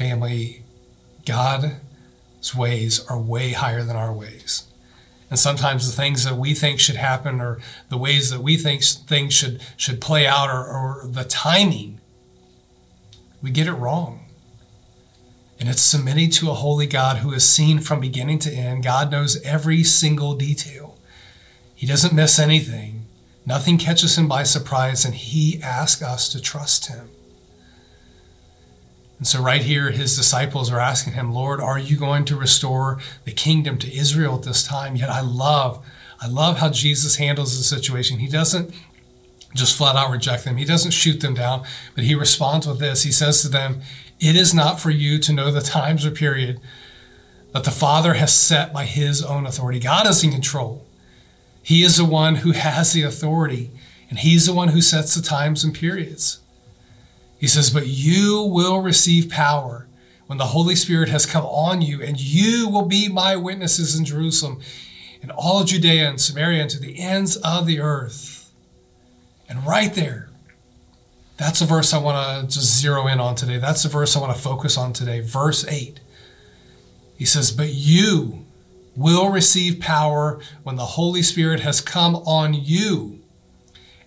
family, God's ways are way higher than our ways. And sometimes the things that we think should happen or the ways that we think things should, should play out or, or the timing, we get it wrong. And it's submitting to a holy God who is seen from beginning to end. God knows every single detail. He doesn't miss anything. Nothing catches him by surprise, and he asks us to trust him. And so, right here, his disciples are asking him, Lord, are you going to restore the kingdom to Israel at this time? Yet I love, I love how Jesus handles the situation. He doesn't just flat out reject them, he doesn't shoot them down, but he responds with this. He says to them, It is not for you to know the times or period that the Father has set by his own authority. God is in control. He is the one who has the authority, and he's the one who sets the times and periods. He says, But you will receive power when the Holy Spirit has come on you, and you will be my witnesses in Jerusalem and all Judea and Samaria and to the ends of the earth. And right there, that's a verse I want to just zero in on today. That's the verse I want to focus on today. Verse 8. He says, But you will receive power when the Holy Spirit has come on you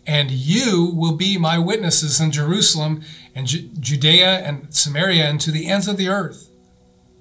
and you will be my witnesses in Jerusalem and Ju- Judea and Samaria and to the ends of the earth.